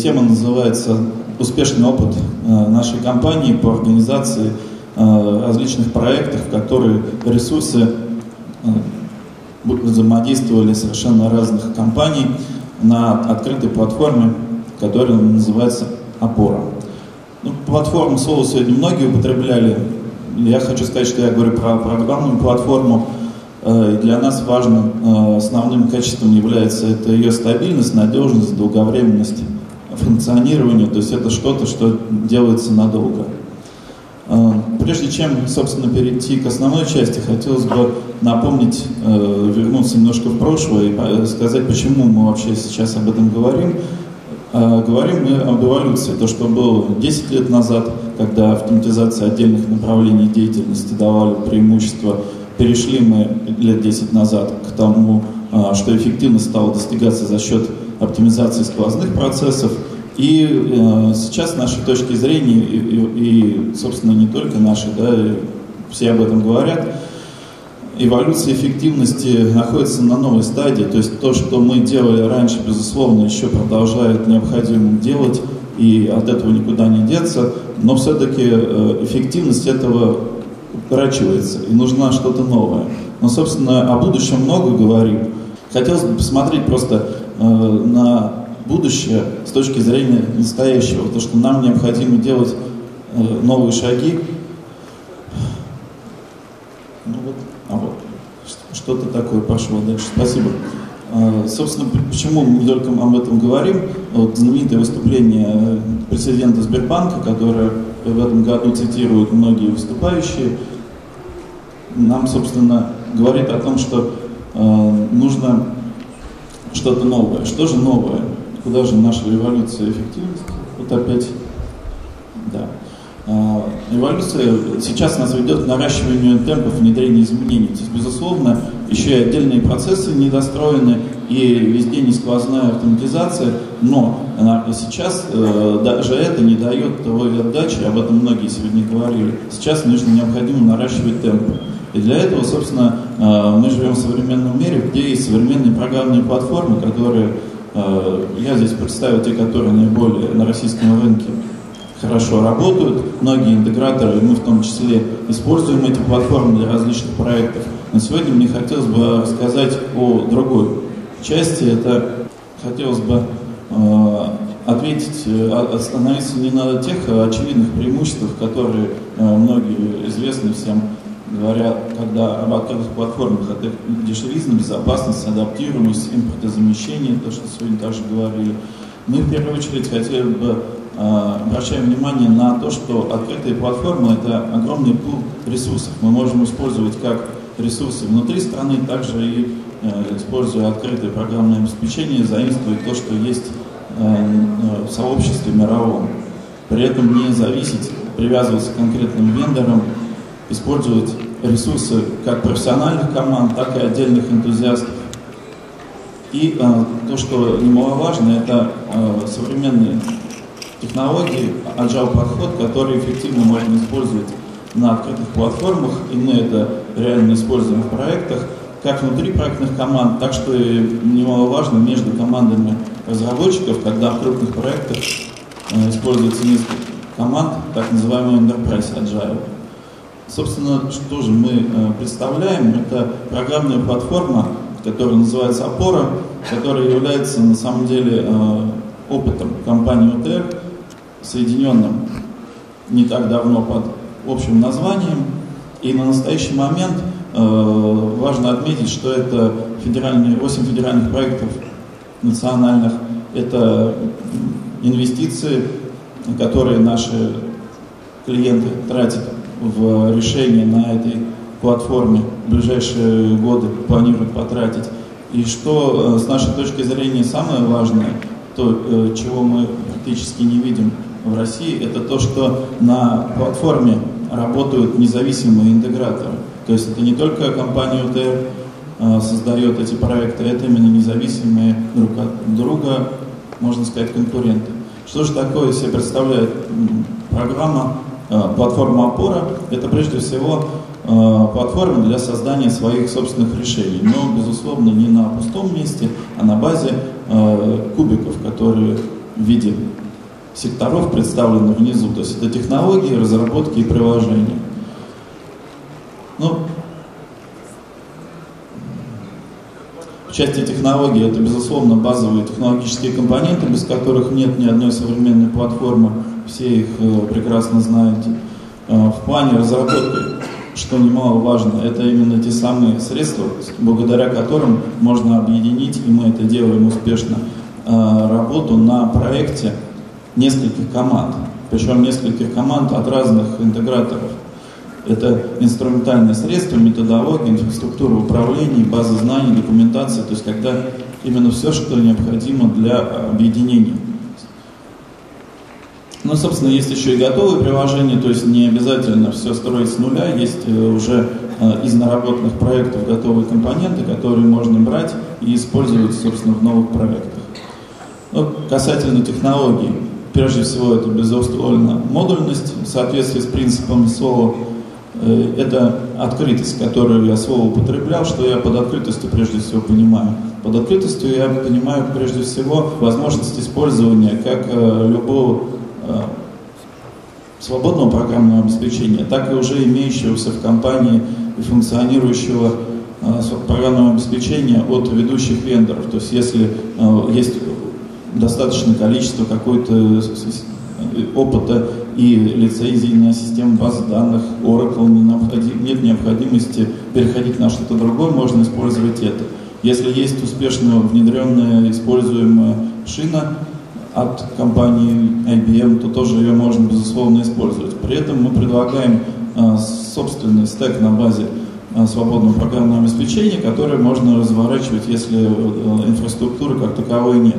тема называется «Успешный опыт нашей компании по организации различных проектов, в которые ресурсы взаимодействовали совершенно разных компаний на открытой платформе, которая называется «Опора». Ну, платформу слово сегодня многие употребляли. Я хочу сказать, что я говорю про программную платформу. Э, для нас важным э, основным качеством является это ее стабильность, надежность, долговременность функционирования. То есть это что-то, что делается надолго. Э, прежде чем, собственно, перейти к основной части, хотелось бы напомнить, вернуться немножко в прошлое и сказать, почему мы вообще сейчас об этом говорим. А, говорим мы об эволюции. То, что было 10 лет назад, когда автоматизация отдельных направлений деятельности давали преимущество, перешли мы лет 10 назад к тому, а, что эффективность стала достигаться за счет оптимизации сквозных процессов. И э, сейчас с нашей точки зрения, и, и, и собственно не только наши, да, все об этом говорят, эволюция эффективности находится на новой стадии, то есть то, что мы делали раньше, безусловно, еще продолжает необходимым делать, и от этого никуда не деться, но все-таки э, эффективность этого утрачивается, и нужно что-то новое. Но, собственно, о будущем много говорим. Хотелось бы посмотреть просто на будущее с точки зрения настоящего, то, что нам необходимо делать э, новые шаги, что-то такое пошло дальше. Спасибо. А, собственно, почему мы только об этом говорим? Вот знаменитое выступление президента Сбербанка, которое в этом году цитируют многие выступающие, нам, собственно, говорит о том, что э, нужно что-то новое. Что же новое? Куда же наша революция эффективности? Вот опять, да. А, эволюция сейчас нас ведет к наращиванию темпов внедрения изменений. То есть, безусловно, еще и отдельные процессы недостроены, и везде не сквозная автоматизация, но сейчас э, даже это не дает той отдачи, об этом многие сегодня говорили. Сейчас нужно необходимо наращивать темпы. И для этого, собственно, э, мы живем в современном мире, где есть современные программные платформы, которые, э, я здесь представил те, которые наиболее на российском рынке хорошо работают. Многие интеграторы, мы в том числе, используем эти платформы для различных проектов. Но сегодня мне хотелось бы рассказать о другой части. Это хотелось бы э, ответить, остановиться не на тех очевидных преимуществах, которые многие известны всем, говорят, когда об открытых платформах, это дешевизна, безопасность, адаптируемость, импортозамещение, то, что сегодня также говорили. Мы в первую очередь хотели бы Э, обращаем внимание на то, что открытые платформы – это огромный пул ресурсов. Мы можем использовать как ресурсы внутри страны, также и э, используя открытое программное обеспечение, заимствовать то, что есть э, в сообществе мировом. При этом не зависеть, привязываться к конкретным вендорам, использовать ресурсы как профессиональных команд, так и отдельных энтузиастов. И э, то, что немаловажно, это э, современные технологии, agile подход, который эффективно можно использовать на открытых платформах, и мы это реально используем в проектах, как внутри проектных команд, так что и немаловажно между командами разработчиков, когда в крупных проектах э, используется несколько команд, так называемый Enterprise Agile. Собственно, что же мы э, представляем? Это программная платформа, которая называется Опора, которая является на самом деле э, опытом компании OTR, соединенным не так давно под общим названием. И на настоящий момент э, важно отметить, что это федеральные, 8 федеральных проектов национальных, это инвестиции, которые наши клиенты тратят в решение на этой платформе в ближайшие годы планируют потратить. И что э, с нашей точки зрения самое важное, то, э, чего мы практически не видим в России, это то, что на платформе работают независимые интеграторы. То есть это не только компания УТР а, создает эти проекты, это именно независимые друг от друга, можно сказать, конкуренты. Что же такое себе представляет программа, платформа опора? Это прежде всего а, платформа для создания своих собственных решений, но, безусловно, не на пустом месте, а на базе кубиков, которые в виде секторов представлены внизу. То есть это технологии, разработки и приложения. Ну, в части технологий это, безусловно, базовые технологические компоненты, без которых нет ни одной современной платформы. Все их э, прекрасно знаете. Э, в плане разработки, что немаловажно, это именно те самые средства, благодаря которым можно объединить, и мы это делаем успешно, э, работу на проекте нескольких команд. Причем нескольких команд от разных интеграторов. Это инструментальные средства, методология, инфраструктура управления, база знаний, документация, то есть когда именно все, что необходимо для объединения. Ну, собственно, есть еще и готовые приложения, то есть не обязательно все строить с нуля, есть э, уже э, из наработанных проектов готовые компоненты, которые можно брать и использовать, собственно, в новых проектах. Ну, касательно технологий, прежде всего это, безусловно, модульность в соответствии с принципом слова. Э, это открытость, которую я слово употреблял, что я под открытостью прежде всего понимаю. Под открытостью я понимаю прежде всего возможность использования как любого свободного программного обеспечения, так и уже имеющегося в компании и функционирующего э, программного обеспечения от ведущих вендоров. То есть если э, есть достаточное количество какой-то опыта и лицензий на систему баз данных Oracle, нет необходимости переходить на что-то другое, можно использовать это. Если есть успешно внедренная, используемая шина, от компании IBM, то тоже ее можно, безусловно, использовать. При этом мы предлагаем а, собственный стек на базе а, свободного программного обеспечения, которое можно разворачивать, если э, инфраструктуры как таковой нет.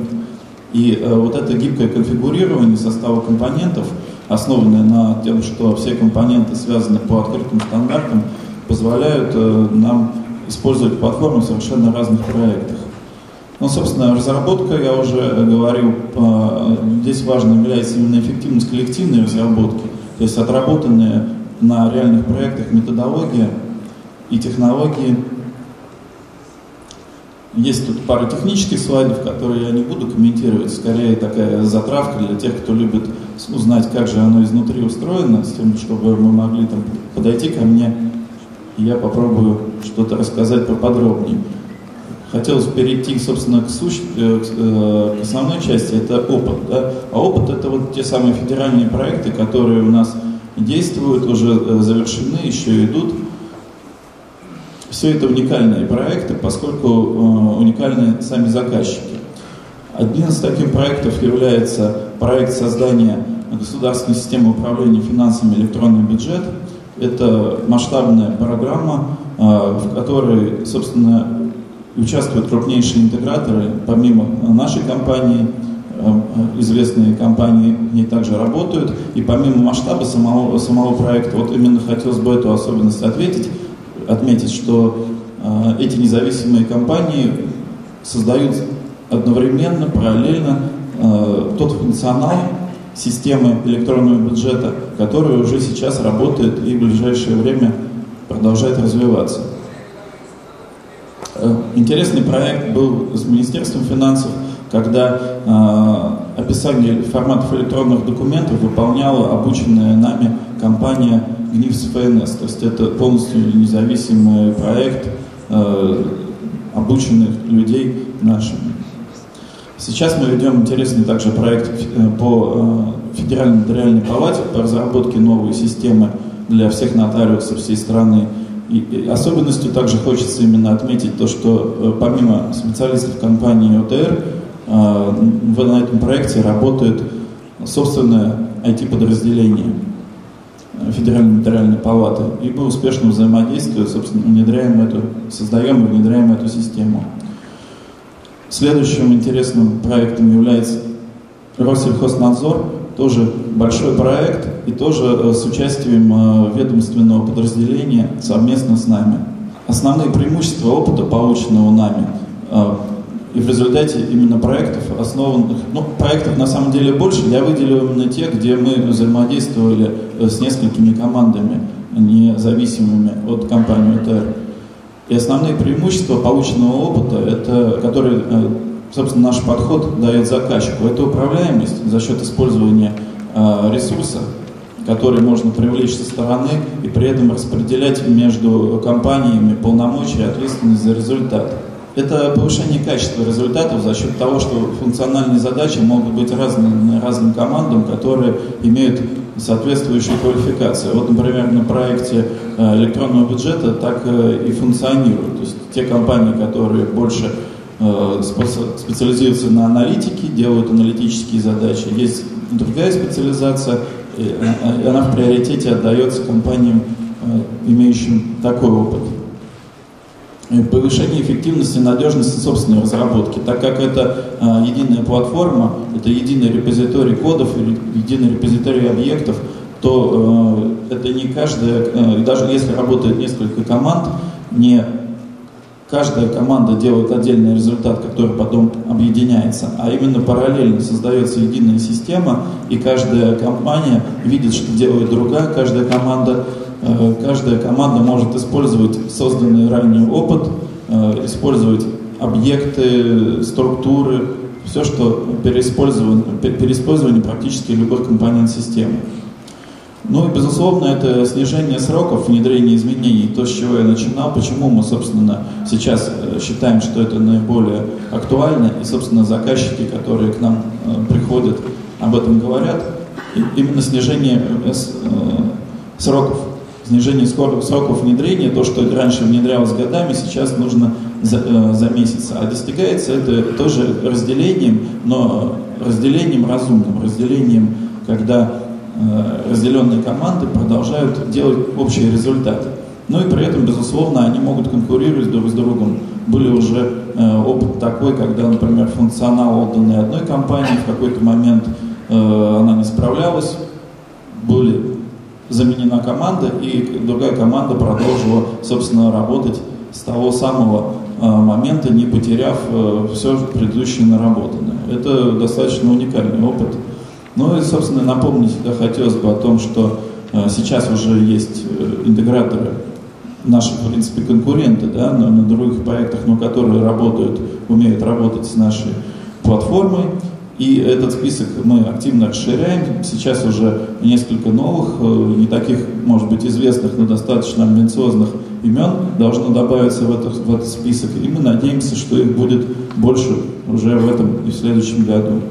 И э, вот это гибкое конфигурирование состава компонентов, основанное на том, что все компоненты связаны по открытым стандартам, позволяют э, нам использовать платформу в совершенно разных проектах. Собственно, разработка, я уже говорил, здесь важно является именно эффективность коллективной разработки, то есть отработанная на реальных проектах методология и технологии. Есть тут пара технических слайдов, которые я не буду комментировать, скорее такая затравка для тех, кто любит узнать, как же оно изнутри устроено, с тем, чтобы мы могли там подойти ко мне, и я попробую что-то рассказать поподробнее хотелось перейти, собственно, к, суще, э, э, к основной части, это опыт. Да? А опыт это вот те самые федеральные проекты, которые у нас действуют, уже э, завершены, еще идут. Все это уникальные проекты, поскольку уникальны сами заказчики. Одним из таких проектов является проект создания государственной системы управления финансами «Электронный бюджет». Это масштабная программа, в которой, собственно, участвуют крупнейшие интеграторы, помимо нашей компании, э, известные компании в ней также работают, и помимо масштаба самого, самого проекта, вот именно хотелось бы эту особенность ответить, отметить, что э, эти независимые компании создают одновременно, параллельно э, тот функционал системы электронного бюджета, который уже сейчас работает и в ближайшее время продолжает развиваться. Интересный проект был с Министерством финансов, когда э, описание форматов электронных документов выполняла обученная нами компания ГНИФС ФНС. То есть это полностью независимый проект э, обученных людей нашими. Сейчас мы ведем интересный также проект э, по э, Федеральной нотариальной палате по разработке новой системы для всех нотариусов всей страны и особенностью также хочется именно отметить то, что э, помимо специалистов компании ОТР, э, на этом проекте работает собственное IT-подразделение Федеральной нотариальной палаты. И мы успешно взаимодействуем, собственно, внедряем эту, создаем и внедряем эту систему. Следующим интересным проектом является Россельхознадзор, тоже большой проект и тоже э, с участием э, ведомственного подразделения совместно с нами. Основные преимущества опыта, полученного нами, э, и в результате именно проектов, основанных, ну, проектов на самом деле больше, я выделил именно те, где мы взаимодействовали с несколькими командами, независимыми от компании УТР. И основные преимущества полученного опыта, это, которые собственно, наш подход дает заказчику. Это управляемость за счет использования ресурса, который можно привлечь со стороны и при этом распределять между компаниями полномочия и ответственность за результат. Это повышение качества результатов за счет того, что функциональные задачи могут быть разными разным командам, которые имеют соответствующую квалификацию. Вот, например, на проекте э, электронного бюджета так э, и функционирует. То есть те компании, которые больше э, специализируются на аналитике, делают аналитические задачи. Есть другая специализация, и она в приоритете отдается компаниям, имеющим такой опыт. Повышение эффективности и надежности собственной разработки, так как это э, единая платформа, это единый репозиторий кодов, единый репозиторий объектов, то э, это не каждая, э, даже если работает несколько команд, не каждая команда делает отдельный результат, который потом объединяется, а именно параллельно создается единая система, и каждая компания видит, что делает другая, каждая команда Э, каждая команда может использовать созданный ранее опыт, э, использовать объекты, структуры, все, что переиспользование, переиспользование практически любых компонент системы. Ну и, безусловно, это снижение сроков внедрения изменений, то, с чего я начинал, почему мы, собственно, сейчас э, считаем, что это наиболее актуально, и, собственно, заказчики, которые к нам приходят, об этом говорят, именно снижение сроков снижение сроков внедрения, то, что раньше внедрялось годами, сейчас нужно за, э, за месяц. А достигается это тоже разделением, но разделением разумным, разделением, когда э, разделенные команды продолжают делать общие результаты. Ну и при этом, безусловно, они могут конкурировать друг с другом. Были уже э, опыт такой, когда, например, функционал отданный одной компании в какой-то момент э, она не справлялась, были заменена команда, и другая команда продолжила, собственно, работать с того самого э, момента, не потеряв э, все предыдущее наработанное. Это достаточно уникальный опыт. Ну и, собственно, напомнить да, хотелось бы о том, что э, сейчас уже есть интеграторы, наши, в принципе, конкуренты, да, на, на других проектах, но которые работают, умеют работать с нашей платформой. И этот список мы активно расширяем. Сейчас уже несколько новых, э, не таких, может быть, известных, но достаточно амбициозных имен должно добавиться в этот, в этот список. И мы надеемся, что их будет больше уже в этом и в следующем году.